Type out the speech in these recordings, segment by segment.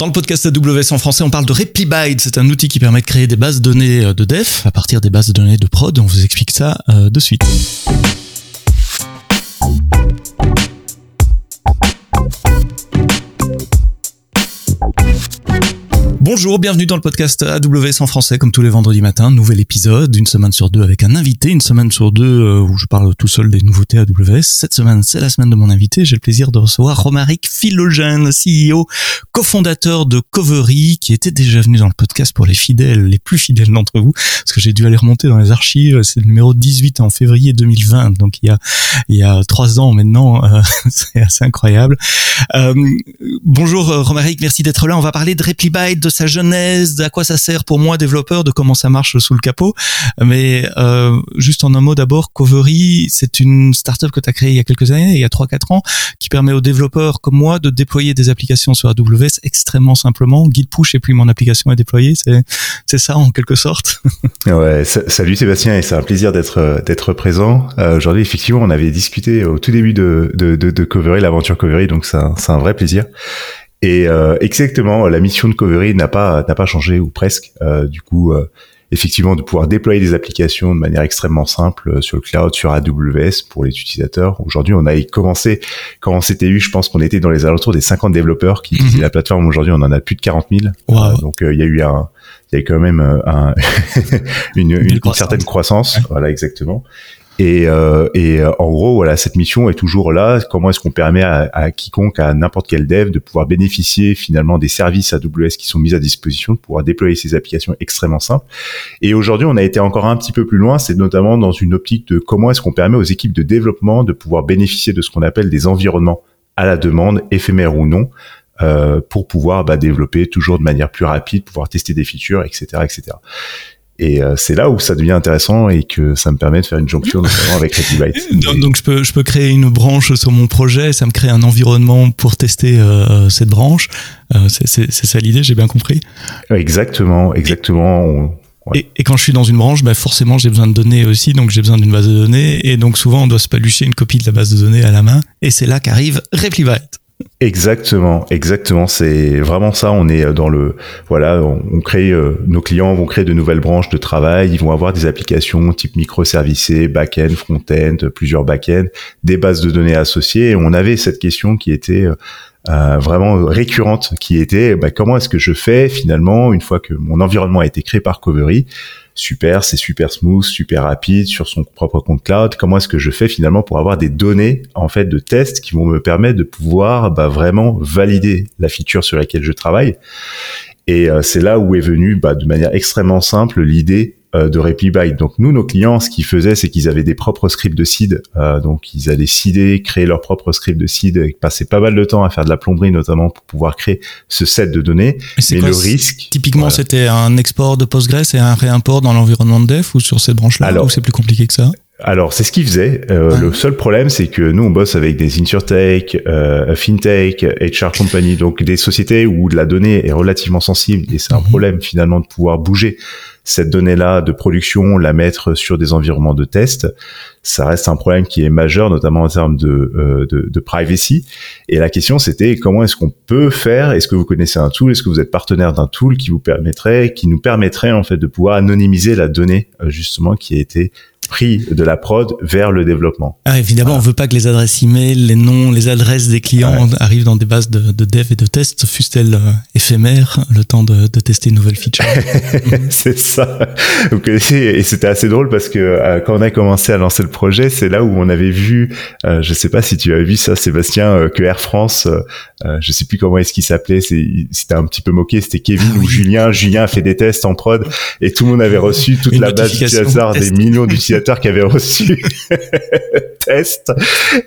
Dans le podcast AWS en français, on parle de RepliByte. C'est un outil qui permet de créer des bases de données euh, de dev à partir des bases de données de prod. On vous explique ça euh, de suite. Bonjour, bienvenue dans le podcast AWS en français, comme tous les vendredis matins. Nouvel épisode, une semaine sur deux avec un invité, une semaine sur deux euh, où je parle tout seul des nouveautés AWS. Cette semaine, c'est la semaine de mon invité. J'ai le plaisir de recevoir Romaric Philogène, CEO, cofondateur de Covery, qui était déjà venu dans le podcast pour les fidèles, les plus fidèles d'entre vous, parce que j'ai dû aller remonter dans les archives. C'est le numéro 18 en février 2020, donc il y a il y a trois ans maintenant. Euh, c'est assez incroyable. Euh, bonjour Romaric, merci d'être là. On va parler de RepliByte, de sa genèse, à quoi ça sert pour moi développeur, de comment ça marche sous le capot. Mais euh, juste en un mot d'abord, Covery, c'est une startup que tu as créée il y a quelques années, il y a 3-4 ans, qui permet aux développeurs comme moi de déployer des applications sur AWS extrêmement simplement. Git push et puis mon application est déployée. C'est ça en quelque sorte. ouais. Salut Sébastien et c'est un plaisir d'être d'être présent. Euh, Aujourd'hui, effectivement, on avait discuté au tout début de de, de, de Covery, l'aventure Covery, donc c'est un, un vrai plaisir. Et euh, exactement, la mission de Covery n'a pas n'a pas changé ou presque. Euh, du coup, euh, effectivement, de pouvoir déployer des applications de manière extrêmement simple euh, sur le cloud, sur AWS pour les utilisateurs. Aujourd'hui, on a commencé quand on s'était eu, je pense qu'on était dans les alentours des 50 développeurs qui utilisaient mhm. la plateforme. Aujourd'hui, on en a plus de 40 000. donc, il y a eu un il y a quand même un, une, une, une, certaine croissance. Voilà, exactement. Et, euh, et euh, en gros, voilà, cette mission est toujours là. Comment est-ce qu'on permet à, quiconque, à n'importe quel dev, de pouvoir bénéficier finalement des services AWS qui sont mis à disposition, de pouvoir déployer ces applications extrêmement simples. Et aujourd'hui, on a été encore un petit peu plus loin. C'est notamment dans une optique de comment est-ce qu'on permet aux équipes de développement de pouvoir bénéficier de ce qu'on appelle des environnements à la demande, éphémères ou non, euh, pour pouvoir bah, développer toujours de manière plus rapide, pouvoir tester des features, etc., etc. Et euh, c'est là où ça devient intéressant et que ça me permet de faire une jonction notamment avec ReadyByte. donc, donc, je peux je peux créer une branche sur mon projet, ça me crée un environnement pour tester euh, cette branche. Euh, c'est ça l'idée, j'ai bien compris. Exactement, exactement. Et, et, quand je suis dans une branche, bah forcément j'ai besoin de données aussi, donc j'ai besoin d'une base de données, et donc souvent on doit se palucher une copie de la base de données à la main, et c'est là qu'arrive RepliByte. Exactement, exactement. C'est vraiment ça. On est dans le voilà, on, crée euh, nos clients vont créer de nouvelles branches de travail. Ils vont avoir des applications type microservicés, back-end, front-end, plusieurs back-end, des bases de données associées. On avait cette question qui était euh, euh, vraiment récurrente, qui était bah, comment est-ce que je fais finalement une fois que mon environnement a été créé par Covery super, c'est super smooth, super rapide sur son propre compte cloud. Comment est-ce que je fais finalement pour avoir des données en fait de tests qui vont me permettre de pouvoir bah, vraiment valider la feature sur laquelle je travaille? Et euh, c'est là où est venue bah, de manière extrêmement simple l'idée euh, de RepliByte. Donc nous, nos clients, ce qu'ils faisaient, c'est qu'ils avaient des propres scripts de seed. Euh, donc ils allaient seeder, créer leur propre script de seed, et passaient pas mal de temps à faire de la plomberie notamment pour pouvoir créer ce set de données. Mais, le risque... Typiquement, c'était un export de Postgres et un réimport dans l'environnement de dev ou sur cette branche-là, ou c'est plus compliqué que ça? Alors, c'est ce qu'ils faisaient. Euh, Le seul problème, c'est que nous, on bosse avec des insurtech, euh, fintech, HR company, donc des sociétés où la donnée est relativement sensible et c'est un mhm. problème finalement de pouvoir bouger cette donnée-là de production, la mettre sur des environnements de test, ça reste un problème qui est majeur, notamment en termes de, euh, de, de privacy. Et la question, c'était comment est-ce qu'on peut faire? Est-ce que vous connaissez un tool? Est-ce que vous êtes partenaire d'un tool qui vous permettrait, qui nous permettrait en fait de pouvoir anonymiser la donnée euh, justement qui a été pris de la prod vers le développement. Ah, évidemment, on veut pas que les adresses email, les noms, les adresses des clients arrivent dans des bases de, de dev et de test, fussent-elles euh, éphémères, le temps de, de tester une nouvelle feature. c'est ça. Vous connaissez, et c'était assez drôle parce que euh, quand on a commencé à lancer le projet, c'est là où on avait vu, euh, je sais pas si tu as vu ça, Sébastien, euh, que Air France, euh, je sais plus comment est-ce qu'il s'appelait, c'était un petit peu moqué, c'était Kevin ah ou Julien. Julien a fait des tests en prod et tout le monde avait reçu toute la base d'utilisateurs, des millions d'utilisateurs qui avaient reçu test.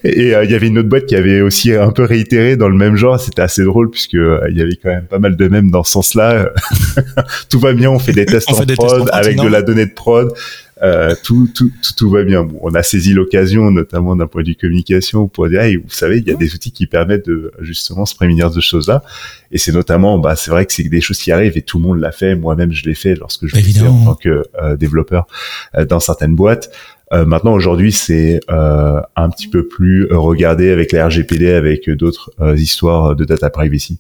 Et euh, il y avait une autre boîte qui avait aussi un peu réitéré dans le même genre. C'était assez drôle puisque euh, il y avait quand même pas mal de mèmes dans ce sens-là. tout va bien, on fait des tests en prod avec de la donnée de prod. Euh, tout, tout, tout, va bien. Bon, on a saisi l'occasion, notamment d'un point de vue communication, pour dire, hey, vous savez, il y a des outils qui permettent de justement se prémunir de choses là. Et c'est notamment, bah, c'est vrai que c'est des choses qui arrivent et tout le monde l'a fait. Moi-même, je l'ai fait lorsque je faisais en tant que euh, développeur euh, dans certaines boîtes. maintenant, aujourd'hui, c'est un petit peu plus regardé avec la RGPD, avec d'autres histoires de data privacy.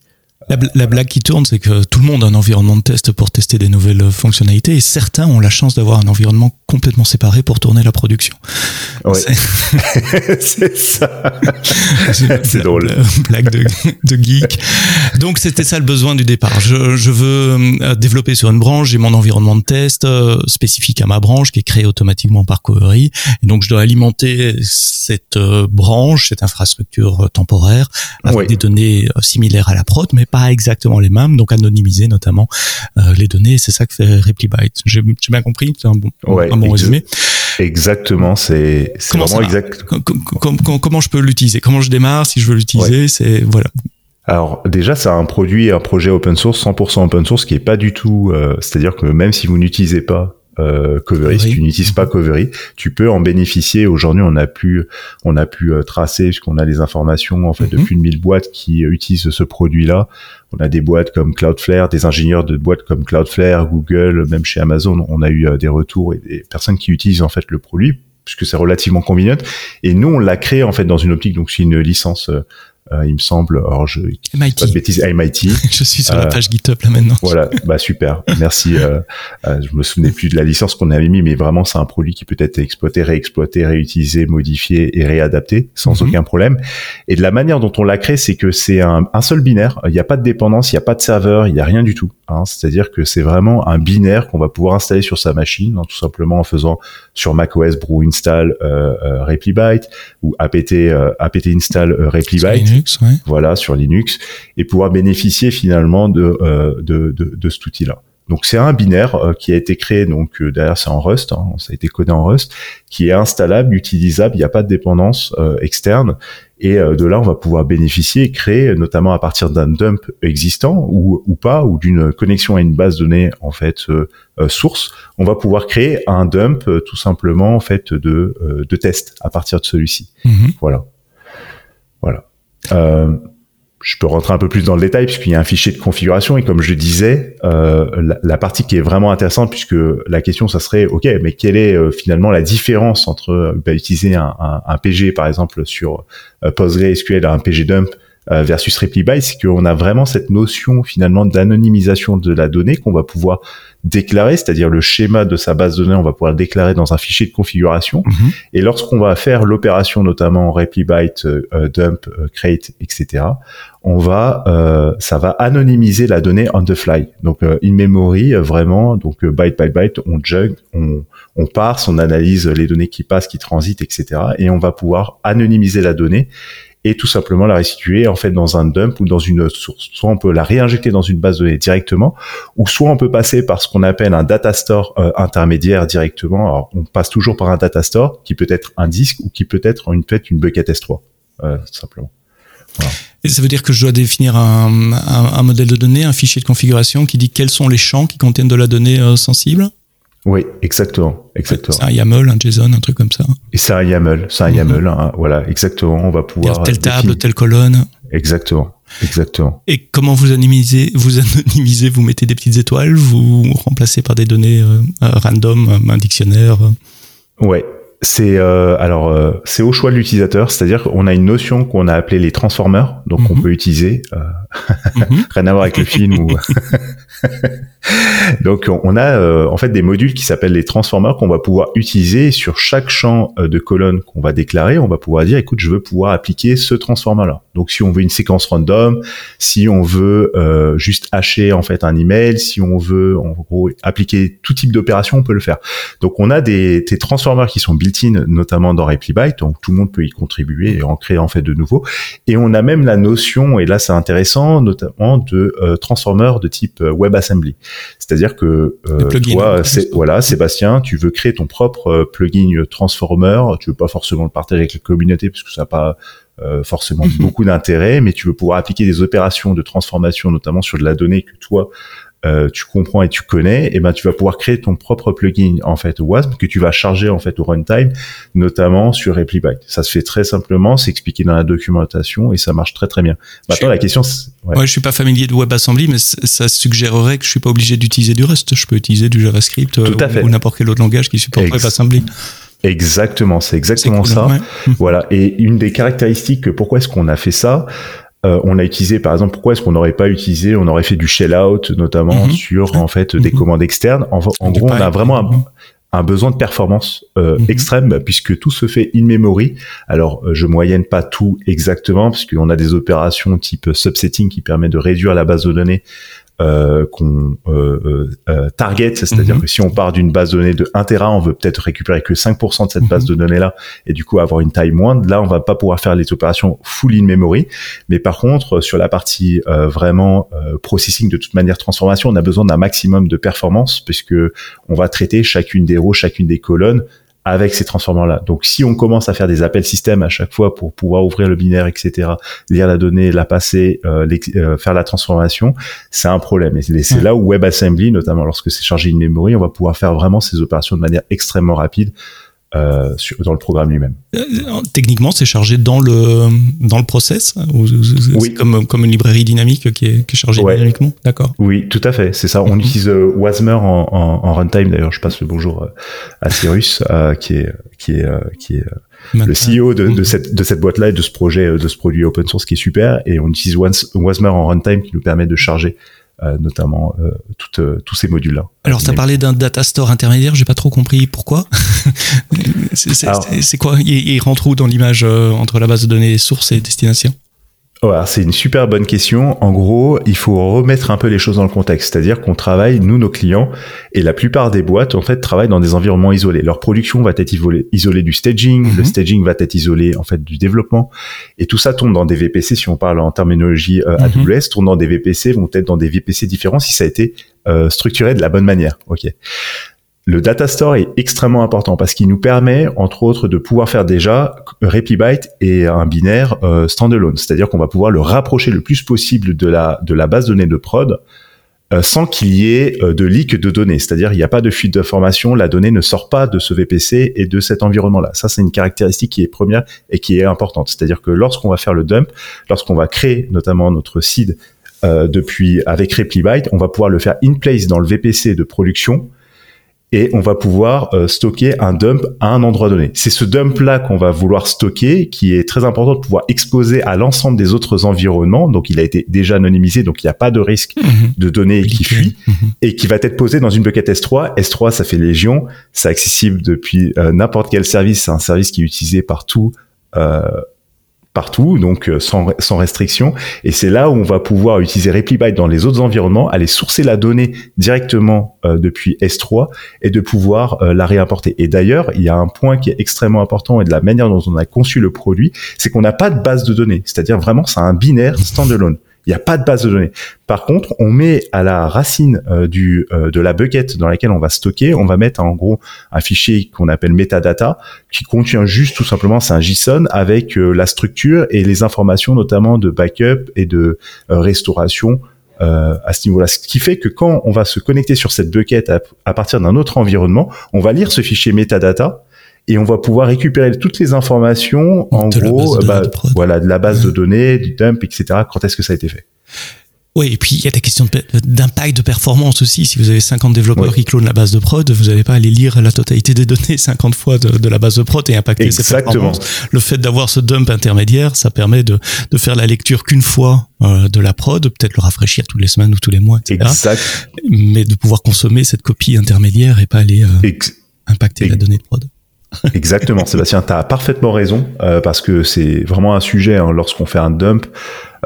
La, blague qui tourne, c'est que tout le monde a un environnement de test pour tester des nouvelles fonctionnalités et certains ont la chance d'avoir un environnement complètement séparé pour tourner la production. Ouais. C'est ça. C'est drôle. Blague de, de geek. Donc c'était ça le besoin du départ. Je, je, veux euh, développer sur une branche, j'ai mon environnement de test euh, spécifique à ma branche qui est créé automatiquement par Covery. Et donc je dois alimenter cette euh, branche, cette infrastructure temporaire avec des données similaires à la prod, mais pas exactement les mêmes, donc anonymiser notamment les données. C'est ça que fait RepliByte. J'ai bien compris, c'est un bon, un bon résumé. Exactement, c'est vraiment exact. Comment, je peux l'utiliser? Comment je démarre? Si je veux l'utiliser C'est voilà. Alors déjà, c'est un produit, un projet open source, 100% open source, qui est pas du tout. Euh, c'est-à-dire que même si vous n'utilisez pas euh, Covery, si tu n'utilises pas Covery, tu peux en bénéficier. Aujourd'hui, on a pu, on a pu euh, tracer puisqu'on a les informations en fait de mhm. plus de 1000 boîtes qui utilisent ce produit-là. On a des boîtes comme Cloudflare, des ingénieurs de boîtes comme Cloudflare, Google, même chez Amazon, on a eu des retours et des personnes qui utilisent en fait le produit puisque c'est relativement convenient. Et nous, on l'a créé en fait dans une optique, donc c'est une licence euh, il me semble. Alors je MIT. pas de bêtises, MIT. je suis sur la euh, page GitHub là maintenant. Voilà, bah super. Merci. Euh, euh, je me souvenais plus de la licence qu'on avait mis, mais vraiment c'est un produit qui peut être exploité, réexploité, réutilisé, modifié et réadapté sans mhm. aucun problème. Et de la manière dont on l'a créé, c'est que c'est un, un, seul binaire. Il n'y a pas de dépendance, il n'y a pas de serveur, il n'y a rien du tout. Hein. C'est-à-dire que c'est vraiment un binaire qu'on va pouvoir installer sur sa machine, hein, tout simplement en faisant sur macOS brew install euh, euh, replibyte ou apt apt install replibyte voilà, sur Linux, et pouvoir bénéficier finalement de, euh, de, de, de, cet outil-là. Donc c'est un binaire euh, qui a été créé, donc euh, derrière c'est en Rust, hein, ça a été codé en Rust, qui est installable, utilisable, il n'y a pas de dépendance externe, et de là on va pouvoir bénéficier et créer, notamment à partir d'un dump existant ou, ou pas, ou d'une connexion à une base de données en fait source, on va pouvoir créer un dump tout simplement en fait de, de test à partir de celui-ci. Mm-hmm. Voilà. Voilà. Euh, je peux rentrer un peu plus dans le détail puisqu'il y a un fichier de configuration et comme je disais, euh, la, partie qui est vraiment intéressante puisque la question ça serait ok mais quelle est euh, finalement la différence entre bah, utiliser un, un, un, PG par exemple sur PostgreSQL un PG dump versus RepliByte, c'est qu'on a vraiment cette notion finalement d'anonymisation de la donnée qu'on va pouvoir déclarer, c'est-à-dire le schéma de sa base de données, on va pouvoir le déclarer dans un fichier de configuration. Mhm. Et lorsqu'on va faire l'opération, notamment replibyte, euh, euh, dump, euh, create, etc., on va, ça va anonymiser la donnée on the fly. Donc in memory, vraiment, donc byte by byte, on jug, on, on parse, on analyse les données qui passent, qui transitent, etc., et on va pouvoir anonymiser la donnée et tout simplement la restituer en fait dans un dump ou dans une source. Soit on peut la réinjecter dans une base de données directement, ou soit on peut passer par ce qu'on appelle un data store euh, intermédiaire directement. Alors on passe toujours par un data store qui peut être un disque ou qui peut être une fait une bucket S3 euh, simplement. Et ça veut dire que je dois définir un, un, modèle de données, un fichier de configuration qui dit quels sont les champs qui contiennent de la donnée euh, sensible? Oui, exactement, exactement. C'est un YAML, un JSON, un truc comme ça. Et c'est un YAML, c'est un mhm. YAML, hein, voilà, exactement. On va pouvoir telle table, telle colonne. Exactement, exactement. Et comment vous anonymisez Vous anonymisez, vous mettez des petites étoiles, vous remplacez par des données euh, euh, random, un dictionnaire. Ouais, c'est euh, alors euh, c'est au choix de l'utilisateur, c'est-à-dire qu'on a une notion qu'on a appelée les transformers, donc on mhm. peut utiliser euh, mhm. rien à voir avec le film ou donc on a euh, en fait des modules qui s'appellent les transformers qu'on va pouvoir utiliser sur chaque champ de colonne qu'on va déclarer, on va pouvoir dire écoute je veux pouvoir appliquer ce transformer là. Donc si on veut une séquence random, si on veut juste hacher en fait un email, si on veut en gros appliquer tout type d'opération, on peut le faire. Donc on a des, des transformers qui sont built notamment dans RepliByte, donc tout le monde peut y contribuer et en créer en fait de nouveaux. Et on a même la notion, et là c'est intéressant, notamment de euh, transformer de type euh, WebAssembly. C'est-à-dire que euh, toi, c'est, voilà, Sébastien, tu veux créer ton propre euh, plugin transformer, tu veux pas forcément le partager avec la communauté parce que ça n'a pas forcément mhm. beaucoup d'intérêt, mais tu veux pouvoir appliquer des opérations de transformation, notamment sur de la donnée que toi euh, tu comprends et tu connais, et ben tu vas pouvoir créer ton propre plugin en fait WASP que tu vas charger en fait au runtime, notamment sur RepliByte. Ça se fait très simplement, c'est expliqué dans la documentation et ça marche très très bien. Maintenant la question, ouais. ouais. je suis pas familier de WebAssembly, mais ça suggérerait que je suis pas obligé d'utiliser du Rust. Je peux utiliser du JavaScript euh, ou, n'importe quel autre langage qui supporte WebAssembly. Exactement, c'est exactement ça. Voilà. Et une des caractéristiques, pourquoi est-ce qu'on a fait ça? Euh, on a utilisé, par exemple, pourquoi est-ce qu'on n'aurait pas utilisé, on aurait fait du shell out, notamment Mhm. sur en fait des Mhm. commandes externes. En, gros, on a vraiment un, Mhm. un besoin de performance euh, extrême bah, puisque tout se fait in memory. Alors, euh, je moyenne pas tout exactement parce qu'on a des opérations type subsetting qui permet de réduire la base de données euh, qu'on euh, euh, euh, target, c'est-à-dire Mhm. que si on part d'une base de données de 1 Tera, on veut peut-être récupérer que 5% de cette Mhm. base de données là et du coup avoir une taille moindre. Là, on va pas pouvoir faire les opérations full in memory, mais par contre sur la partie euh, vraiment euh, processing de toute manière transformation, on a besoin d'un maximum de performance puisque on va traiter chacune des rows, chacune des colonnes avec ces transformants-là. Donc, si on commence à faire des appels système à chaque fois pour pouvoir ouvrir le binaire, etc., lire la donnée, la passer, euh, euh, faire la transformation, c'est un problème. Et c'est là où WebAssembly, notamment lorsque c'est chargé in memory, on va pouvoir faire vraiment ces opérations de manière extrêmement rapide euh, sur, dans le programme lui-même. Euh, Techniquement, c'est chargé dans le dans le process ou, ou- ou- Oui. comme comme une librairie dynamique qui est, qui est chargée Ouais. dynamiquement? D'accord. Oui, tout à fait, c'est ça. On Mhm. utilise euh, Wasmer en, en, en runtime. D'ailleurs, je passe le bonjour euh, à Cyrus, euh, qui est qui est qui est le. CEO de, de Mhm. cette de cette boîte-là et de ce projet, de ce produit open source qui est super. Et on utilise Was- Wasmer en runtime qui nous permet de charger notamment euh, euh, tous ces modules-là. Alors, tu as parlé d'un data store intermédiaire, j'ai pas trop compris pourquoi. c'est quoi? Il, il rentre où dans l'image euh, entre la base de données source et destination? Ouais, c'est une super bonne question. En gros, il faut remettre un peu les choses dans le contexte, c'est-à-dire qu'on travaille nous nos clients et la plupart des boîtes en fait travaillent dans des environnements isolés. Leur production va être isolée, isolée du staging, Mhm. le staging va être isolé en fait du développement et tout ça tourne dans des VPC si on parle en terminologie euh, Mhm. AWS, tourne dans des VPC vont être dans des VPC différents si ça a été euh, structuré de la bonne manière. OK. Le data store est extrêmement important parce qu'il nous permet, entre autres, de pouvoir faire déjà RepliByte et un binaire euh, standalone, c'est-à-dire qu'on va pouvoir le rapprocher le plus possible de la base de données de prod euh, sans qu'il y ait euh, de leak de données, c'est-à-dire il n'y a pas de fuite d'information, la donnée ne sort pas de ce VPC et de cet environnement-là. Ça, c'est une caractéristique qui est première et qui est importante, c'est-à-dire que lorsqu'on va faire le dump, lorsqu'on va créer notamment notre seed depuis avec RepliByte, on va pouvoir le faire in place dans le VPC de production et on va pouvoir euh, stocker un dump à un endroit donné. C'est ce dump là qu'on va vouloir stocker qui est très important de pouvoir exposer à l'ensemble des autres environnements. Donc il a été déjà anonymisé, donc il n'y a pas de risque de données qui fuient Mhm. et qui va être posé dans une bucket S3. S3, ça fait Légion, c'est accessible depuis euh, n'importe quel service. C'est un service qui est utilisé partout. Euh, partout, donc euh, sans, sans restriction. Et c'est là où on va pouvoir utiliser RepliByte dans les autres environnements, aller sourcer la donnée directement euh, depuis S3 et de pouvoir euh, la réimporter. Et d'ailleurs, il y a un point qui est extrêmement important et de la manière dont on a conçu le produit, c'est qu'on n'a pas de base de données. C'est-à-dire vraiment, c'est un binaire standalone. Il n'y a pas de base de données. Par contre, on met à la racine euh, euh, de la bucket dans laquelle on va stocker, on va mettre en gros un fichier qu'on appelle metadata qui contient juste tout simplement c'est un JSON avec euh, la structure et les informations notamment de backup et de restauration à ce niveau-là. Ce qui fait que quand on va se connecter sur cette bucket à partir d'un autre environnement, on va lire ce fichier metadata et on va pouvoir récupérer toutes les informations en De gros de données bah, voilà de la base de données du dump etc quand est-ce que ça a été fait? Oui, et puis il y a la question d'impact de performance aussi. Si vous avez 50 développeurs qui clonent la base de prod, vous n'allez pas aller lire la totalité des données 50 fois de, de la base de prod et impacter ses Exactement. performances. Le fait d'avoir ce dump intermédiaire, ça permet de, de faire la lecture qu'une fois euh, de la prod, peut-être le rafraîchir tous les semaines ou tous les mois, etc. exact Mais de pouvoir consommer cette copie intermédiaire et pas aller euh, impacter ex- la donnée de prod. Exactement, Sébastien, tu parfaitement raison, euh, parce que c'est vraiment un sujet hein, lorsqu'on fait un dump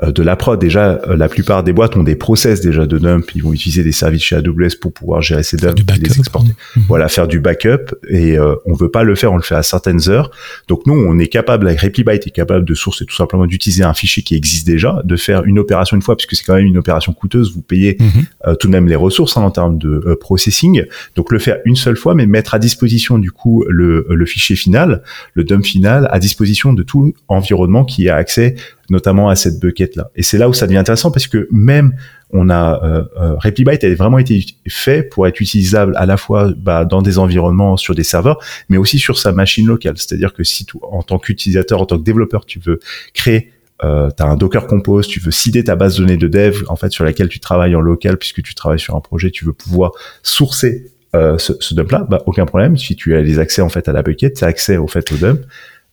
de la prod. Déjà, euh, la plupart des boîtes ont des process déjà de dump, ils vont utiliser des services chez AWS pour pouvoir gérer ces dumps Du et les exporter. Mhm. Voilà, faire du backup, et euh, on veut pas le faire, on le fait à certaines heures. Donc nous, on est capable, avec RepliByte, est capable de sourcer tout simplement d'utiliser un fichier qui existe déjà, de faire une opération une fois, puisque c'est quand même une opération coûteuse, vous payez Mhm. euh, tout de même les ressources hein, en termes de euh, processing. Donc le faire une seule fois, mais mettre à disposition du coup le, le fichier final, le dump final, à disposition de tout environnement qui a accès notamment à cette bucket là. Et c'est là où ça devient intéressant parce que même on a euh, euh, RepliByte a vraiment été fait pour être utilisable à la fois bah, dans des environnements sur des serveurs, mais aussi sur sa machine locale. C'est-à-dire que si en tant qu'utilisateur, en tant que développeur, tu veux créer euh, un Docker Compose, tu veux seeder ta base de données de dev en fait sur laquelle tu travailles en local puisque tu travailles sur un projet, tu veux pouvoir sourcer euh, ce, ce dump là, bah, aucun problème. Si tu as les accès en fait à la bucket, tu accès au fait au dump.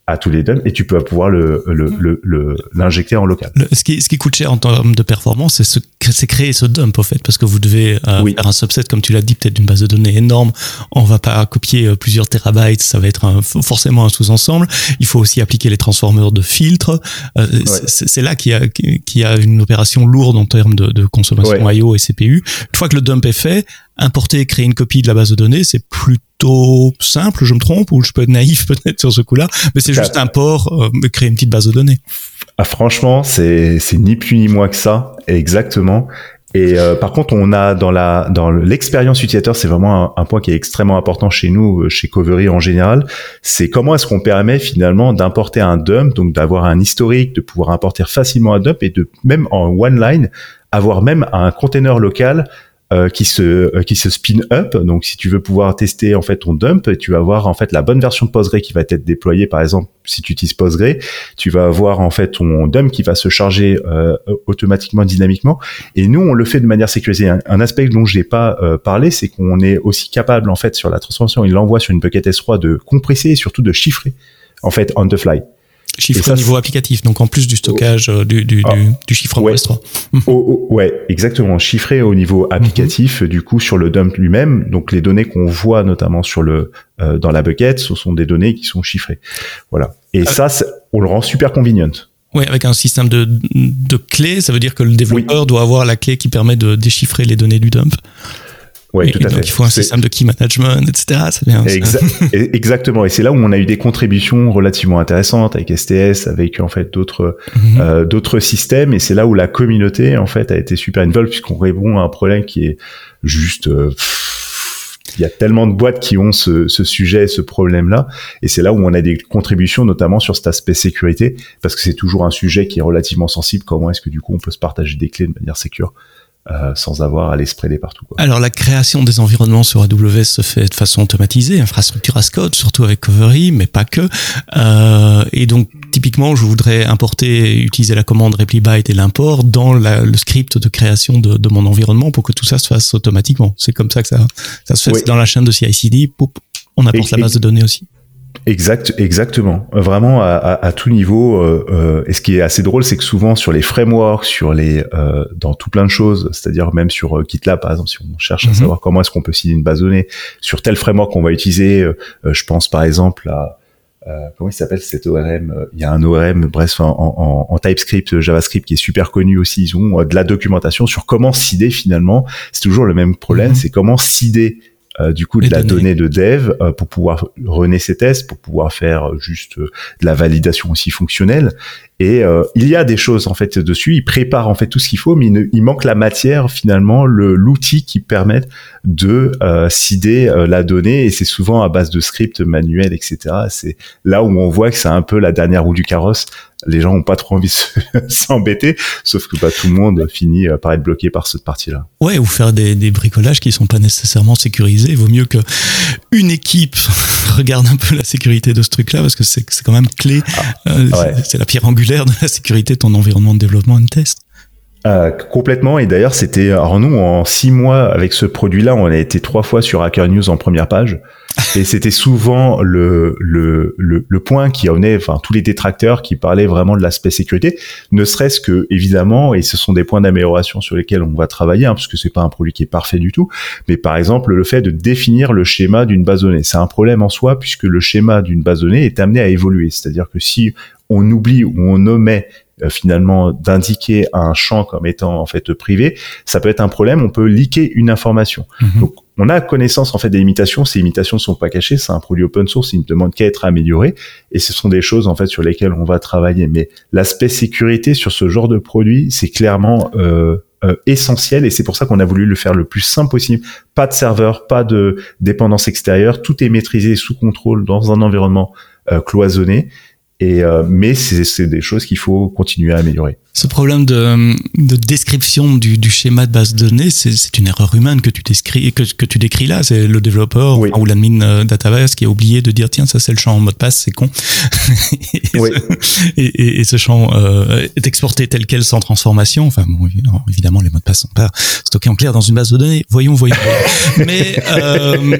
À tous les dumps et tu peux pouvoir le le le l'injecter en local. ce qui ce qui coûte cher en termes de performance, c'est c'est créer ce dump au fait parce que vous devez euh, faire un subset comme tu l'as dit peut-être d'une base de données énorme. On va pas copier euh, plusieurs terabytes, ça va être un, forcément un sous-ensemble. Il faut aussi appliquer les transformeurs de filtres. Euh, c'est là qu'il y a qu'il y a une opération lourde en termes de, de consommation I/O et CPU. Une fois que le dump est fait, importer et créer une copie de la base de données, c'est plutôt simple, je me trompe, ou je peux être naïf peut-être sur ce coup-là, mais c'est juste un port, euh, créer une petite base de données. Ah, franchement, c'est c'est ni plus ni moins que ça, exactement. Et euh, par contre, on a dans la dans l'expérience utilisateur, c'est vraiment un, point qui est extrêmement important chez nous, euh, chez Covery en général. C'est comment est-ce qu'on permet finalement d'importer un dump, donc d'avoir un historique, de pouvoir importer facilement un dump et de même en one line avoir même un container local euh, qui se euh, qui se spin up. Donc si tu veux pouvoir tester en fait ton dump, tu vas avoir en fait la bonne version de Postgre qui va être déployée. Par exemple, si tu utilises Postgre, tu vas avoir en fait ton dump qui va se charger euh, automatiquement, dynamiquement. Et nous, on le fait de manière sécurisée. Un, aspect dont je n'ai pas parlé, c'est qu'on est aussi capable en fait sur la transformation, il l'envoie sur une bucket S3 de compresser et surtout de chiffrer en fait on the fly. Chiffre au niveau applicatif, donc en plus du stockage euh, du, du, ah, du, chiffrement ouais. S3. ouais, exactement. Chiffré au niveau applicatif, du coup, sur le dump lui-même. Donc les données qu'on voit notamment sur le euh, dans la bucket, ce sont des données qui sont chiffrées. Voilà. Et euh, ça, on le rend super convenient. Oui, avec un système de, de clés, ça veut dire que le développeur doit avoir la clé qui permet de déchiffrer les données du dump. Oui, tout à donc fait. Il faut un système de key management, etc. C'est bien. exactement. Et c'est là où on a eu des contributions relativement intéressantes avec STS, avec en fait d'autres mhm. euh, d'autres systèmes. Et c'est là où la communauté en fait a été super involved puisqu'on répond à un problème qui est juste. Euh, il y a tellement de boîtes qui ont ce, ce sujet, ce problème-là, et c'est là où on a des contributions, notamment sur cet aspect sécurité, parce que c'est toujours un sujet qui est relativement sensible. Comment est-ce que du coup on peut se partager des clés de manière sécure euh, sans avoir à les spreader partout. Quoi. Alors la création des environnements sur AWS se fait de façon automatisée, infrastructure as code, surtout avec Covery, mais pas que. Euh, et donc typiquement, je voudrais importer, utiliser la commande replibyte et l'import dans la, le script de création de, de, mon environnement pour que tout ça se fasse automatiquement. C'est comme ça que ça, ça se fait dans la chaîne de CI/CD. On apporte la base de données aussi. Exact, exactement. Vraiment à, à, à tout niveau. Euh, euh, et ce qui est assez drôle, c'est que souvent sur les frameworks, sur les, euh, dans tout plein de choses, c'est-à-dire même sur euh, GitLab par exemple, si on cherche à mhm. savoir comment est-ce qu'on peut signer une base de données sur tel framework qu'on va utiliser, euh, je pense par exemple à comment il s'appelle cet ORM Il y a un ORM, bref, en, en, en, TypeScript, JavaScript qui est super connu aussi. Ils ont de la documentation sur comment seeder finalement. C'est toujours le même problème, mhm. c'est comment seeder euh, du coup de la donnée de dev euh, pour pouvoir runner ses tests, pour pouvoir faire euh, juste de la validation aussi fonctionnelle. Et il y a des choses en fait dessus. Il prépare en fait tout ce qu'il faut, mais il, il, manque la matière finalement, le l'outil qui permet de euh, cider la donnée. Et c'est souvent à base de scripts manuels, etc. C'est là où on voit que c'est un peu la dernière roue du carrosse les gens ont pas trop envie de s'embêter, sauf que bah, tout le monde finit par être bloqué par cette partie-là. Ouais, ou faire des, des, bricolages qui sont pas nécessairement sécurisés. Il vaut mieux que une équipe regarde un peu la sécurité de ce truc-là, parce que c'est quand même clé. Ah, euh, c'est la pierre angulaire de la sécurité de ton environnement de développement et de test. Euh, complètement. Et d'ailleurs, c'était alors nous en six mois avec ce produit-là, on a été trois fois sur Hacker News en première page, et c'était souvent le, le le, le point qui en est, enfin tous les détracteurs qui parlaient vraiment de l'aspect sécurité, ne serait-ce que évidemment, et ce sont des points d'amélioration sur lesquels on va travailler, hein, parce que c'est pas un produit qui est parfait du tout, mais par exemple le fait de définir le schéma d'une base donnée, c'est un problème en soi puisque le schéma d'une base donnée est amené à évoluer, c'est-à-dire que si on oublie ou on omet euh, finalement d'indiquer un champ comme étant en fait privé, ça peut être un problème. On peut liquer une information. Mhm. Donc on a connaissance en fait des limitations. Ces limitations ne sont pas cachées. C'est un produit open source. Il ne demande qu'à être amélioré. Et ce sont des choses en fait sur lesquelles on va travailler. Mais l'aspect sécurité sur ce genre de produit, c'est clairement euh, euh, essentiel et c'est pour ça qu'on a voulu le faire le plus simple possible. Pas de serveur, pas de dépendance extérieure. Tout est maîtrisé sous contrôle dans un environnement cloisonné et euh, mais c'est des choses qu'il faut continuer à améliorer. Ce problème de, de description du, du, schéma de base de données, c'est une erreur humaine que tu décris, que, que tu décris là. C'est le développeur ou l'admin euh, database qui a oublié de dire tiens ça c'est le champ en mot de passe, c'est con. et, oui. ce, et, et, ce champ euh, est exporté tel quel sans transformation. Enfin bon, évidemment les mots de passe sont pas stockés en clair dans une base de données. Voyons, voyons. Mais euh,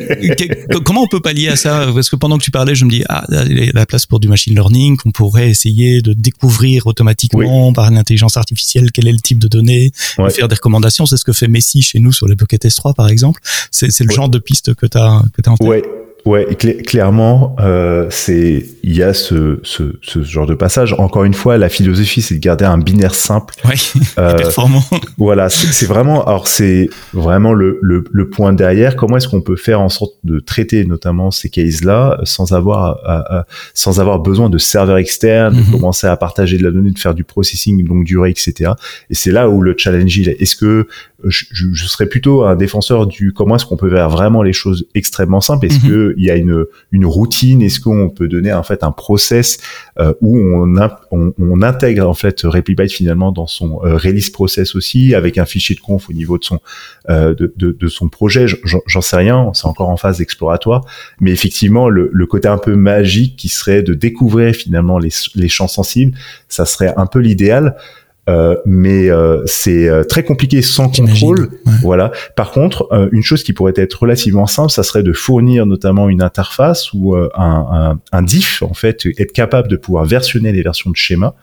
comment on peut pallier à ça? Parce que pendant que tu parlais, je me dis ah la place pour du machine learning qu'on pourrait essayer de découvrir automatiquement par l'intelligence artificielle quel est le type de données, faire des recommandations. C'est ce que fait Messi chez nous sur les Pocket S3 par exemple. C'est le genre de piste que tu as que as en tête. Ouais. Ouais, clairement, euh, c'est il y a ce, ce, ce, genre de passage. Encore une fois, la philosophie, c'est de garder un binaire simple, ouais, euh, performant. Voilà, c'est vraiment, alors c'est vraiment le, le, le, point derrière. Comment est-ce qu'on peut faire en sorte de traiter notamment ces cases-là sans avoir sans avoir besoin de serveurs externes, de mhm. commencer à partager de la donnée, de faire du processing longue durée, etc. Et c'est là où le challenge il est. Est-ce que je, je, serais plutôt un défenseur du comment est-ce qu'on peut faire vraiment les choses extrêmement simples. Est-ce mhm. qu'il y a une, une routine? Est-ce qu'on peut donner en fait un process euh, où on, on, on, intègre en fait RepliByte finalement dans son euh, release process aussi avec un fichier de conf au niveau de son euh, de, de, de, son projet? J'en sais rien, c'est encore en phase exploratoire, mais effectivement le, le, côté un peu magique qui serait de découvrir finalement les, les champs sensibles, ça serait un peu l'idéal. Euh, mais euh, c'est euh, très compliqué sans contrôle. Voilà. Par contre, une chose qui pourrait être relativement simple, ça serait de fournir notamment une interface ou un, un, un, diff en fait, être capable de pouvoir versionner les versions de schéma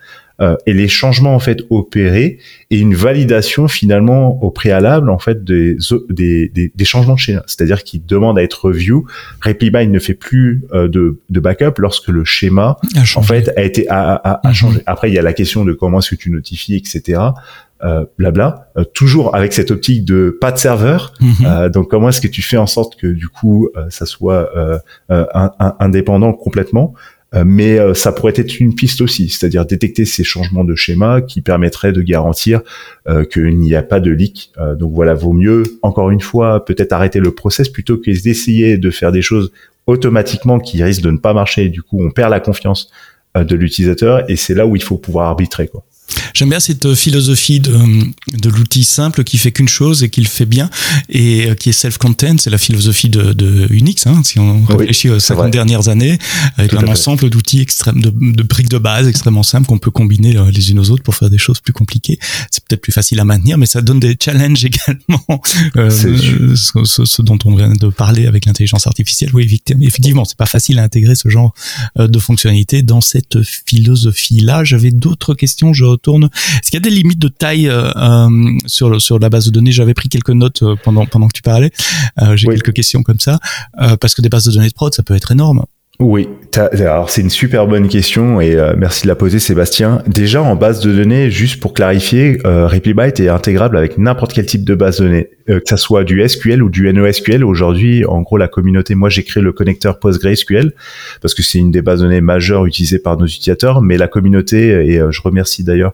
euh, et les changements en fait opérés et une validation finalement au préalable en fait des des, des, des changements de schéma, c'est-à-dire qu'il demande à être review. RepliByte ne fait plus euh, de, de backup lorsque le schéma en fait a été a, a, a mhm. changé. Après il y a la question de comment est-ce que tu notifies etc. Euh, blabla, euh, toujours avec cette optique de pas de serveur. Mhm. Euh, donc comment est-ce que tu fais en sorte que du coup ça soit un, indépendant complètement? euh, mais euh, ça pourrait être une piste aussi, c'est-à-dire détecter ces changements de schéma qui permettraient de garantir euh, qu'il n'y a pas de leak. donc voilà, vaut mieux, encore une fois, peut-être arrêter le process plutôt que d'essayer de faire des choses automatiquement qui risquent de ne pas marcher. du coup, on perd la confiance de l'utilisateur et c'est là où il faut pouvoir arbitrer. Quoi. J'aime bien cette philosophie de, de l'outil simple qui fait qu'une chose et qui le fait bien et euh, qui est self-content. C'est la philosophie de, de Unix, hein, si on réfléchit aux 50 dernières années, avec un ensemble d'outils extrêmes, de, de, briques de base extrêmement simples qu'on peut combiner euh, les unes aux autres pour faire des choses plus compliquées. C'est peut-être plus facile à maintenir, mais ça donne des challenges également. Euh, ce, ce, dont on vient de parler avec l'intelligence artificielle. Oui, effectivement, c'est pas facile à intégrer ce genre euh, de fonctionnalité dans cette philosophie-là. J'avais d'autres questions. Je Est-ce qu'il y a des limites de taille euh, euh, sur sur la base de données? J'avais pris quelques notes euh, pendant pendant que tu parlais. J'ai quelques questions comme ça parce que des bases de données de prod, ça peut être énorme. Oui, alors c'est une super bonne question et merci de la poser Sébastien. Déjà en base de données, juste pour clarifier, euh, RepliByte est intégrable avec n'importe quel type de base de données, que ça soit du SQL ou du NoSQL. Aujourd'hui, en gros, la communauté, moi j'ai créé le connecteur PostgreSQL parce que c'est une des bases de données majeures utilisées par nos utilisateurs, mais la communauté, et je remercie d'ailleurs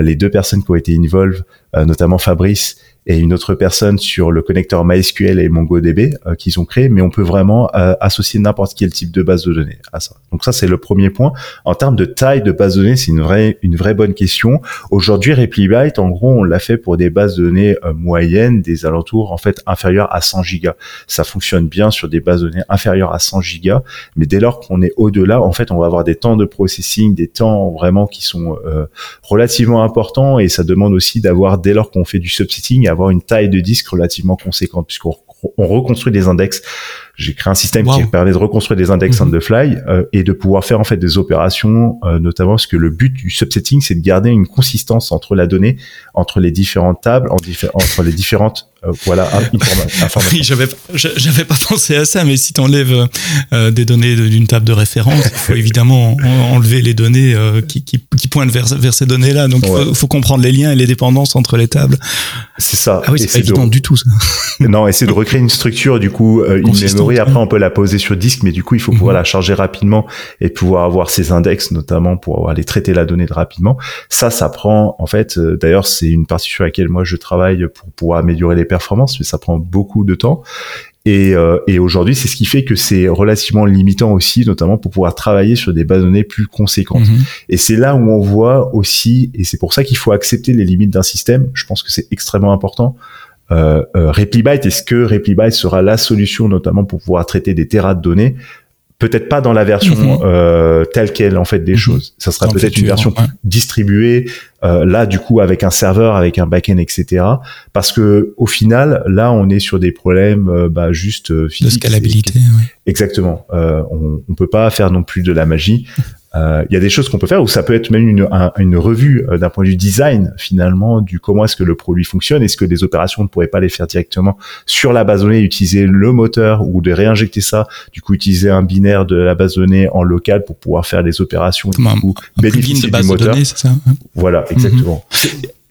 les deux personnes qui ont été involved, notamment Fabrice et une autre personne sur le connecteur MySQL et MongoDB euh, qu'ils ont créé, mais on peut vraiment euh, associer n'importe quel type de base de données à ça. Donc ça c'est le premier point. En termes de taille de base de données, c'est une vraie une vraie bonne question. Aujourd'hui, RepliByte, en gros, on l'a fait pour des bases de données euh, moyennes, des alentours en fait inférieures à 100 gigas. Ça fonctionne bien sur des bases de données inférieures à 100 gigas, mais dès lors qu'on est au-delà, en fait, on va avoir des temps de processing, des temps vraiment qui sont relativement importants et ça demande aussi d'avoir dès lors qu'on fait du subsetting avoir une taille de disque relativement conséquente puisqu'on on reconstruit des index j'ai créé un système qui permet de reconstruire des index on mhm. the fly euh, et de pouvoir faire en fait des opérations, euh, notamment parce que le but du subsetting, c'est de garder une consistance entre la donnée, entre les différentes tables, en entre les différentes euh, voilà informations. Oui, j'avais j'avais pas pensé à ça, mais si tu enlèves des données d'une table de référence, il faut évidemment enlever les données qui, qui, qui, pointent vers, vers ces données-là. Donc il faut, comprendre les liens et les dépendances entre les tables. C'est ça. Ah oui, c'est pas évident du tout. Ça. non, et c'est de recréer une structure du coup une après, on peut la poser sur disque, mais du coup, il faut pouvoir mhm. la charger rapidement et pouvoir avoir ses index, notamment pour aller traiter la donnée rapidement. Ça, ça prend, en fait, euh, d'ailleurs, c'est une partie sur laquelle moi je travaille pour pouvoir améliorer les performances, mais ça prend beaucoup de temps. Et, euh, et aujourd'hui, c'est ce qui fait que c'est relativement limitant aussi, notamment pour pouvoir travailler sur des bases de données plus conséquentes. Mhm. Et c'est là où on voit aussi, et c'est pour ça qu'il faut accepter les limites d'un système. Je pense que c'est extrêmement important. Euh, euh, RepliByte, est-ce que RepliByte sera la solution, notamment pour pouvoir traiter des terras de données? Peut-être pas dans la version Mhm. euh, telle quelle en fait des Mhm. choses. Ça sera peut-être une version ouais. distribuée. euh, là, du coup, avec un serveur, avec un backend, etc. Parce que au final, là, on est sur des problèmes bah, juste euh, De physiques. scalabilité. Ouais. Exactement. Euh, on, on peut pas faire non plus de la magie. Euh, Il y a des choses qu'on peut faire ou ça peut être même une, un- une revue euh, d'un point de vue design finalement du comment est-ce que le produit fonctionne. Est-ce que des opérations ne pourraient pas les faire directement sur la base de données, utiliser le moteur ou de réinjecter ça, du coup utiliser un binaire de la base de données en local pour pouvoir faire des opérations Comme du coup Un bénéficier de du base de moteur. données, ça hein? Voilà, exactement.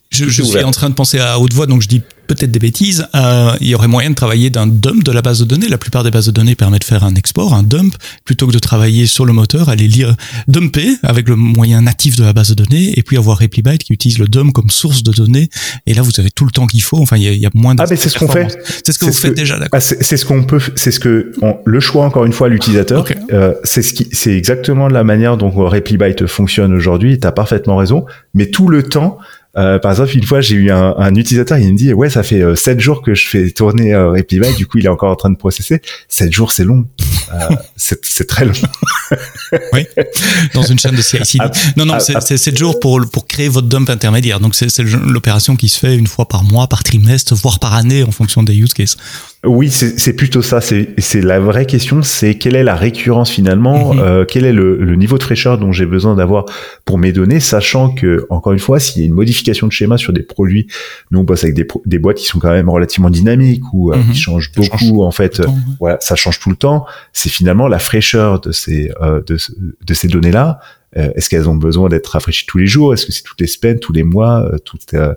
Je, suis en train de penser à haute voix, donc je dis peut-être des bêtises. Euh, il y aurait moyen de travailler d'un dump de la base de données. La plupart des bases de données permettent de faire un export, un dump, plutôt que de travailler sur le moteur, aller lire, dumper avec le moyen natif de la base de données, et puis avoir RepliByte qui utilise le dump comme source de données. Et là, vous avez tout le temps qu'il faut. Enfin, il y a, il y a moins de. Ah, mais c'est ce qu'on fait. C'est ce que vous ce faites que- déjà, d'accord. Ah, c'est ce qu'on peut, c'est ce que on- le choix encore une fois l'utilisateur. Euh, c'est ce qui, c'est exactement la manière dont RepliByte fonctionne aujourd'hui. T'as parfaitement raison. Mais tout le temps, euh, par exemple, une fois j'ai eu un, un utilisateur, il me dit ouais ça fait euh, sept jours que je fais tourner euh, RepliByte. Du coup il est encore en train de processer. Sept jours c'est long. Euh, c'est très long. Oui, dans une chaîne de CI/CD. Ah, Non, non, ah, c'est ah. c'est 7 jours pour, pour créer votre dump intermédiaire. Donc, c'est l'opération qui se fait une fois par mois, par trimestre, voire par année en fonction des use cases. Oui, c'est plutôt ça. C'est c'est la vraie question, c'est quelle est la récurrence finalement, Mhm. euh, quel est le, le niveau de fraîcheur dont j'ai besoin d'avoir pour mes données, sachant que encore une fois, s'il y a une modification de schéma sur des produits, nous on bosse avec des, boîtes qui sont quand même relativement dynamiques ou euh, Mhm. qui changent Ça beaucoup change en fait. Ouais. Voilà, ça change tout le temps. C'est finalement la fraîcheur de ces euh, de, ce- de ces données là. Est-ce qu'elles ont besoin d'être rafraîchies tous les jours? Est-ce que c'est toutes les semaines, tous les mois, euh, toutes euh,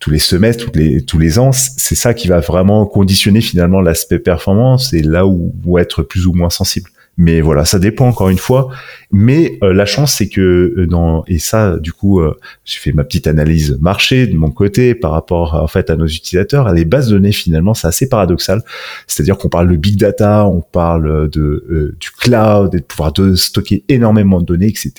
tous les semestres, toutes les, tous les ans, c'est ça qui va vraiment conditionner finalement l'aspect performance et là où, où être plus ou moins sensible. Mais voilà, ça dépend encore une fois. Mais euh, la chance, c'est que euh, dans et ça, du coup, euh, j'ai fait ma petite analyse marché de mon côté par rapport en fait à nos utilisateurs. Les bases de données, finalement, c'est assez paradoxal. C'est-à-dire qu'on parle de big data, on parle de euh, du cloud et de pouvoir de stocker énormément de données, etc.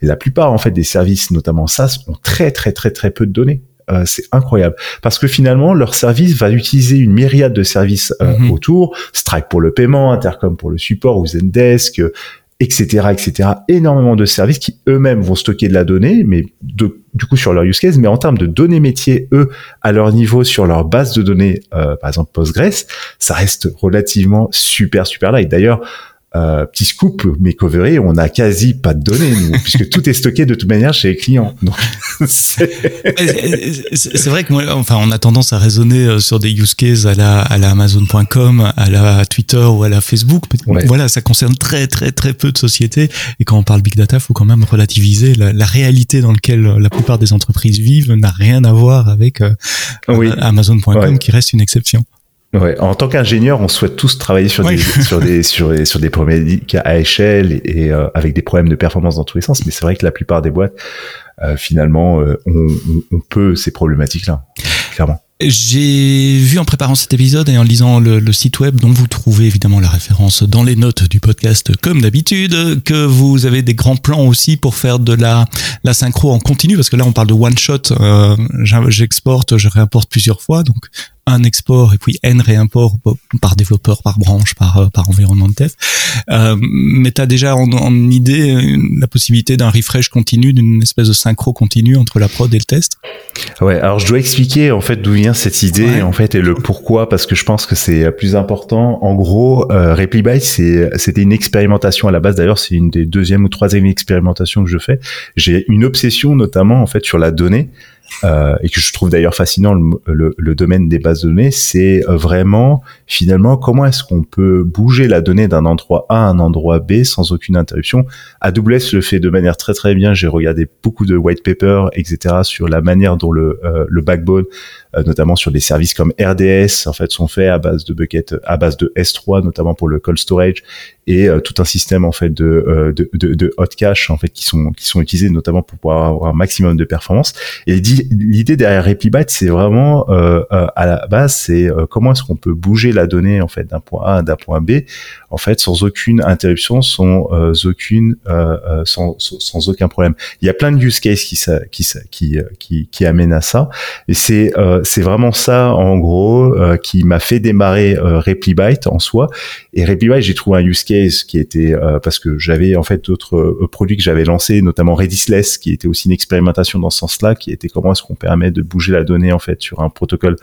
Et la plupart en fait des services, notamment SaaS, ont très très très très peu de données. Euh, c'est incroyable parce que finalement leur service va utiliser une myriade de services euh, Mhm. autour, Stripe pour le paiement, Intercom pour le support, ou Zendesk, euh, etc., etc. Énormément de services qui eux-mêmes vont stocker de la donnée, mais de, du coup sur leur use case, mais en termes de données métiers, eux, à leur niveau sur leur base de données, euh, par exemple Postgres, ça reste relativement super super light. D'ailleurs, euh, petit scoop, mais Covery, on a quasi pas de données, nous, puisque tout est stocké de toute manière chez les clients. C'est- Mais C'est vrai que moi, enfin, on a tendance à raisonner euh, sur des use cases à la, à la Amazon.com, à la Twitter ou à la Facebook. Ouais. Voilà, ça concerne très, très, très peu de sociétés. Et quand on parle big data, faut quand même relativiser la, la réalité dans laquelle la plupart des entreprises vivent n'a rien à voir avec euh, Oui. euh, Amazon.com Ouais. qui reste une exception. Ouais, en tant qu'ingénieur, on souhaite tous travailler sur Oui. des sur des sur des sur des problématiques à échelle et, et, euh, avec des problèmes de performance dans tous les sens. Mais c'est vrai que la plupart des boîtes, euh, finalement, euh, on, peut ces problématiques-là, clairement. J'ai vu en préparant cet épisode et en lisant le, le site web dont vous trouvez évidemment la référence dans les notes du podcast comme d'habitude, que vous avez des grands plans aussi pour faire de la, la synchro en continu, parce que là on parle de one shot, euh, j'exporte, je réimporte plusieurs fois, donc un export et puis n réimport par développeur, par branche, par, euh, par environnement de test. Euh, mais tu as déjà en, en idée euh, la possibilité d'un refresh continu, d'une espèce de synchro continu entre la prod et le test? Ouais, alors je dois expliquer en fait d'où vient cette idée Ouais. en fait et le pourquoi parce que je pense que c'est plus important. En gros, euh, RepliByte c'est c'était une expérimentation à la base. D'ailleurs, c'est une des deuxième ou troisième expérimentations que je fais. J'ai une obsession notamment en fait sur la donnée euh, et que je trouve d'ailleurs fascinant le, domaine des bases de données. C'est euh, vraiment finalement comment est-ce qu'on peut bouger la donnée d'un endroit A à un endroit B sans aucune interruption? AWS le fait de manière très très bien. J'ai regardé beaucoup de white paper, etc. sur la manière dont le, euh, backbone, notamment sur des services comme RDS, en fait, sont faits à base de bucket, à base de S3, notamment pour le cold storage, et euh, tout un système en fait de, euh, de, de, de hot cache en fait qui sont qui sont utilisés notamment pour pouvoir avoir un maximum de performance. Et l'idée derrière RepliByte, c'est vraiment euh, euh, à la base, c'est euh, comment est-ce qu'on peut bouger la donnée en fait d'un point A à d'un point B, en fait sans aucune interruption, sans aucune sans, sans, aucun problème. Il y a plein de use cases qui qui qui qui, qui amènent à ça et c'est c'est vraiment ça en gros qui m'a fait démarrer RepliByte en soi. Et RepliByte j'ai trouvé un use case qui était parce que j'avais en fait d'autres produits que j'avais lancés notamment Redistless qui était aussi une expérimentation dans ce sens-là qui était comment est-ce qu'on permet de bouger la donnée en fait sur un protocole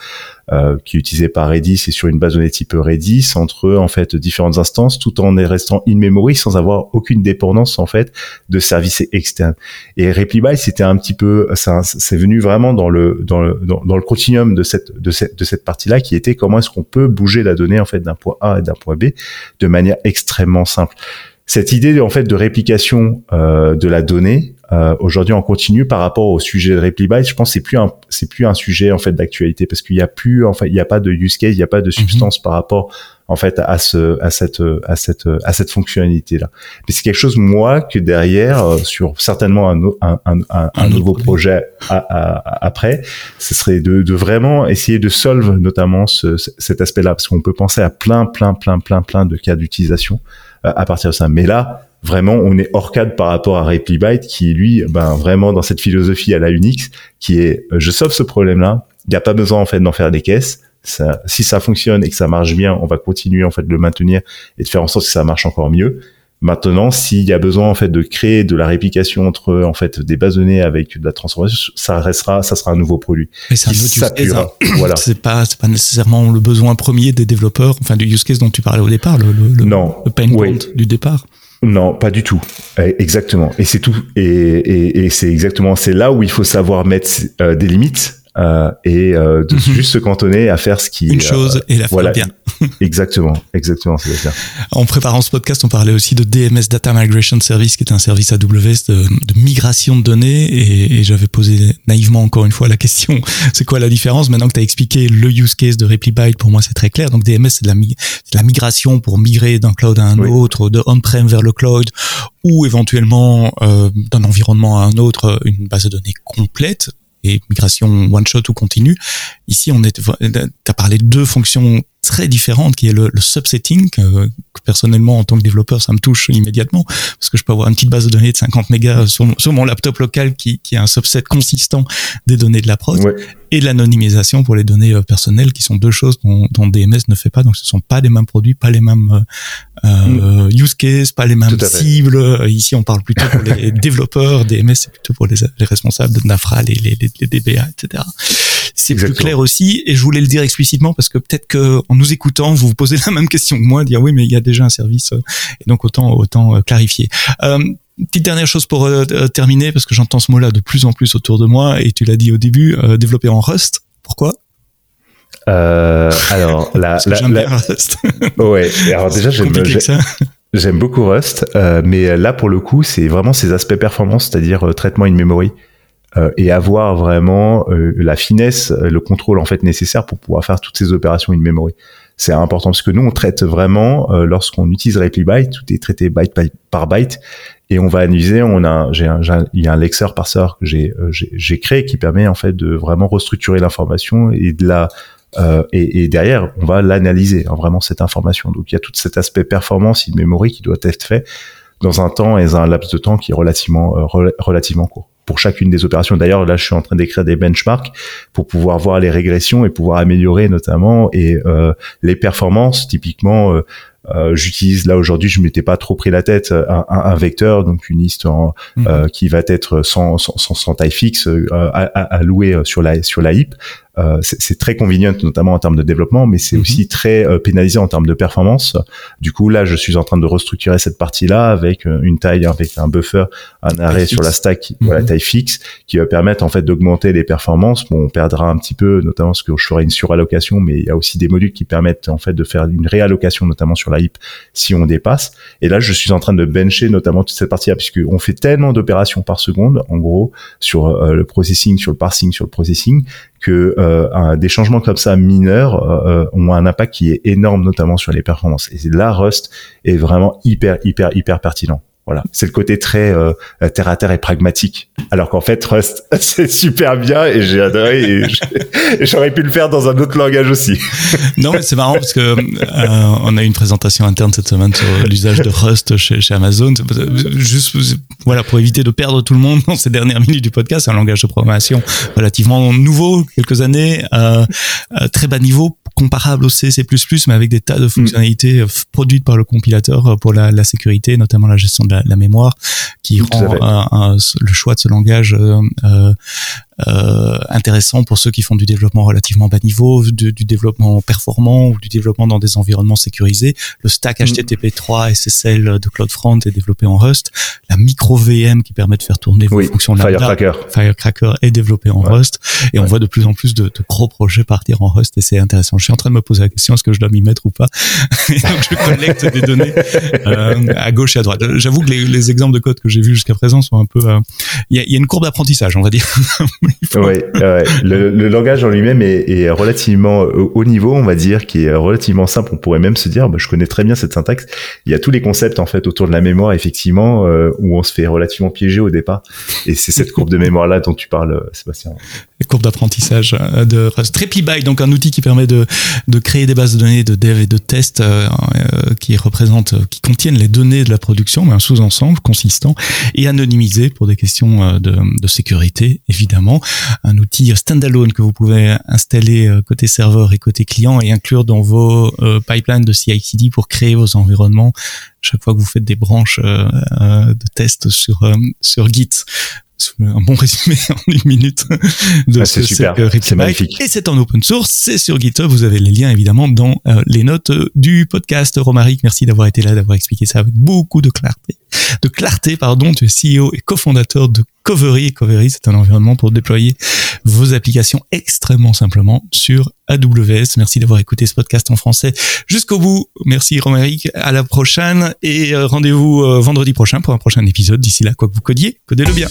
euh, qui est utilisé par Redis et sur une base de données type Redis entre en fait différentes instances tout en restant in memory sans avoir aucune dépendance en fait de services externes. Et RepliBy c'était un petit peu ça c'est venu vraiment dans le dans le dans, le continuum de cette de cette de cette partie-là qui était comment est-ce qu'on peut bouger la donnée en fait d'un point A et d'un point B de manière extrêmement simple cette idée en fait de réplication euh, de la donnée euh, aujourd'hui en continu par rapport au sujet de RepliByte, je pense c'est plus un c'est plus un sujet en fait d'actualité parce qu'il y a plus en fait il y a pas de use case, il y a pas de mhm. substance par rapport en fait à ce à cette à cette à cette fonctionnalité là. Mais c'est quelque chose moi que derrière euh, sur certainement un un, un, un, nouveau projet après, ce serait de, de vraiment essayer de solve notamment ce, cet aspect là parce qu'on peut penser à plein plein plein plein plein de cas d'utilisation à partir de ça. Mais là vraiment on est hors cadre par rapport à RepliByte qui lui ben vraiment dans cette philosophie à la Unix qui est euh, je sauve ce problème là il n'y a pas besoin en fait d'en faire des caisses ça, si ça fonctionne et que ça marche bien on va continuer en fait de le maintenir et de faire en sorte que ça marche encore mieux Maintenant, s'il y a besoin en fait de créer de la réplication entre en fait des bases données avec de la transformation, ça restera, ça sera un nouveau produit. Mais c'est un Voilà. C'est pas, c'est pas nécessairement le besoin premier des développeurs, enfin du use case dont tu parlais au départ, le, le, non. le pain point du départ. Non, pas du tout. Eh, exactement. Et c'est tout. Et, et, et c'est exactement, c'est là où il faut savoir mettre euh, des limites euh, et euh, de mhm. juste se cantonner à faire ce qui une chose euh, et la faire bien. exactement, exactement, c'est ça. En préparant ce podcast, on parlait aussi de DMS Data Migration Service, qui est un service AWS de, de migration de données, et, et j'avais posé naïvement encore une fois la question c'est quoi la différence? Maintenant que tu as expliqué le use case de RepliByte, pour moi c'est très clair. Donc DMS c'est de la migration pour migrer d'un cloud à un autre, de on-prem vers le cloud, ou éventuellement euh, d'un environnement à un autre, une base de données complète et migration one shot ou continue. Ici, on est, t'as parlé de deux fonctions très différente qui est le, le subsetting que, personnellement en tant que développeur ça me touche immédiatement parce que je peux avoir une petite base de données de 50 mégas sur, sur mon laptop local qui, qui a un subset consistant des données de la prod et l'anonymisation pour les données euh, personnelles qui sont deux choses dont, dont, DMS ne fait pas. Donc ce sont pas les mêmes produits pas les mêmes euh, euh mm. use cases pas les mêmes cibles. Ici on parle plutôt pour les développeurs. DMS c'est plutôt pour les, les responsables de Nafra les, les, les DBA etc c'est plus clair aussi. Et je voulais le dire explicitement parce que peut-être que en nous écoutant, vous vous posez la même question que moi, dire oui, mais il y a déjà un service, euh, et donc autant autant euh, clarifier. Euh, petite dernière chose pour euh, terminer, parce que j'entends ce mot-là de plus en plus autour de moi, et tu l'as dit au début, développer en Rust. Pourquoi? Alors, la, la, la... Rust. ouais. Alors déjà, j'aime, j'aime beaucoup Rust, euh, mais là pour le coup, c'est vraiment ces aspects performance, c'est-à-dire traitement in memory. Euh, et avoir vraiment euh, la finesse, euh, le contrôle en fait nécessaire pour pouvoir faire toutes ces opérations in memory. C'est important parce que nous on traite vraiment lorsqu'on utilise RepliByte, tout est traité byte par byte et on va analyser. On a, j'ai un, il y a un lexer parseur que j'ai, j'ai, créé qui permet en fait de vraiment restructurer l'information et de la euh, et, et, derrière, on va l'analyser, hein, vraiment cette information. Donc il y a tout cet aspect performance in memory qui doit être fait dans un temps et un laps de temps qui est relativement relativement court pour chacune des opérations. D'ailleurs, là, je suis en train d'écrire des benchmarks pour pouvoir voir les régressions et pouvoir améliorer notamment et euh, les performances. Typiquement, euh, euh, j'utilise là aujourd'hui, je m'étais pas trop pris la tête un, un, vecteur, donc une liste en, mmh. euh, qui va être sans, sans, sans taille fixe euh, à, à, louer sur la sur la HIP. Euh, c'est très convenient notamment en termes de développement, mais c'est mmh. aussi très euh, pénalisé en termes de performance. Du coup, là, je suis en train de restructurer cette partie-là avec une taille, avec un buffer, un arrêt sur la stack, mmh. voilà, taille fixe, qui va permettre en fait d'augmenter les performances. Bon, on perdra un petit peu, notamment parce que je ferai une surallocation, mais il y a aussi des modules qui permettent en fait de faire une réallocation, notamment sur la si on dépasse. Et là, je suis en train de bencher notamment toute cette partie-là, puisque on fait tellement d'opérations par seconde, en gros, sur euh, le processing, sur le parsing, sur le processing, que euh, des changements comme ça mineurs euh, ont un impact qui est énorme, notamment sur les performances. Et là, Rust est vraiment hyper, hyper, hyper pertinent. Voilà, c'est le côté très euh, terre à terre et pragmatique. Alors qu'en fait, Rust, c'est super bien et j'ai adoré et j'aurais pu le faire dans un autre langage aussi. non, mais c'est marrant parce que euh, on a eu une présentation interne cette semaine sur l'usage de Rust chez, chez Amazon. Juste, voilà, pour éviter de perdre tout le monde dans ces dernières minutes du podcast, c'est un langage de programmation relativement nouveau, quelques années, euh, très bas niveau comparable au C, C++, mais avec des tas de mm. fonctionnalités euh, produites par le compilateur euh, pour la, la sécurité, notamment la gestion de la, la mémoire, qui rend le choix de ce langage euh, euh, intéressant pour ceux qui font du développement relativement bas niveau, du, du, développement performant ou du développement dans des environnements sécurisés. Le stack HTTP3 SSL de CloudFront est développé en Rust. La micro VM qui permet de faire tourner vos fonctions Firecracker. Firecracker est développé en Rust. Et on voit de plus en plus de, de, gros projets partir en Rust et c'est intéressant. Je suis en train de me poser la question est-ce que je dois m'y mettre ou pas? Donc je collecte des données euh, à gauche et à droite. J'avoue que les, les, exemples de code que j'ai vus jusqu'à présent sont un peu. Euh, il y, a, y, a, une courbe d'apprentissage, on va dire. ouais, le, le, langage en lui-même est, est, relativement haut niveau, on va dire, qui est relativement simple. On pourrait même se dire, bah, je connais très bien cette syntaxe. Il y a tous les concepts en fait autour de la mémoire, effectivement, euh, où on se fait relativement piéger au départ. Et c'est cette courbe de mémoire là dont tu parles, Sébastien. Courbe d'apprentissage euh, de TrepiByte, donc un outil qui permet de, de créer des bases de données de dev et de test euh, euh, qui représentent, qui contiennent les données de la production, mais un sous-ensemble consistant et anonymisé pour des questions de, de sécurité, évidemment. Un outil standalone que vous pouvez installer euh, côté serveur et côté client et inclure dans vos euh, pipelines de CI/CD pour créer vos environnements chaque fois que vous faites des branches euh, de test sur sur Git un bon résumé en une minute de ah, ce que c'est magnifique. Et c'est en open source, c'est sur GitHub. Vous avez les liens évidemment dans euh, les notes du podcast. Romaric, merci d'avoir été là, d'avoir expliqué ça avec beaucoup de clarté. De clarté, pardon. Tu es CEO et cofondateur de Covery. Covery, c'est un environnement pour déployer vos applications extrêmement simplement sur AWS. Merci d'avoir écouté ce podcast en français jusqu'au bout. Merci Romaric. À la prochaine et euh, rendez-vous euh, vendredi prochain pour un prochain épisode. D'ici là, quoi que vous codiez, codez-le bien.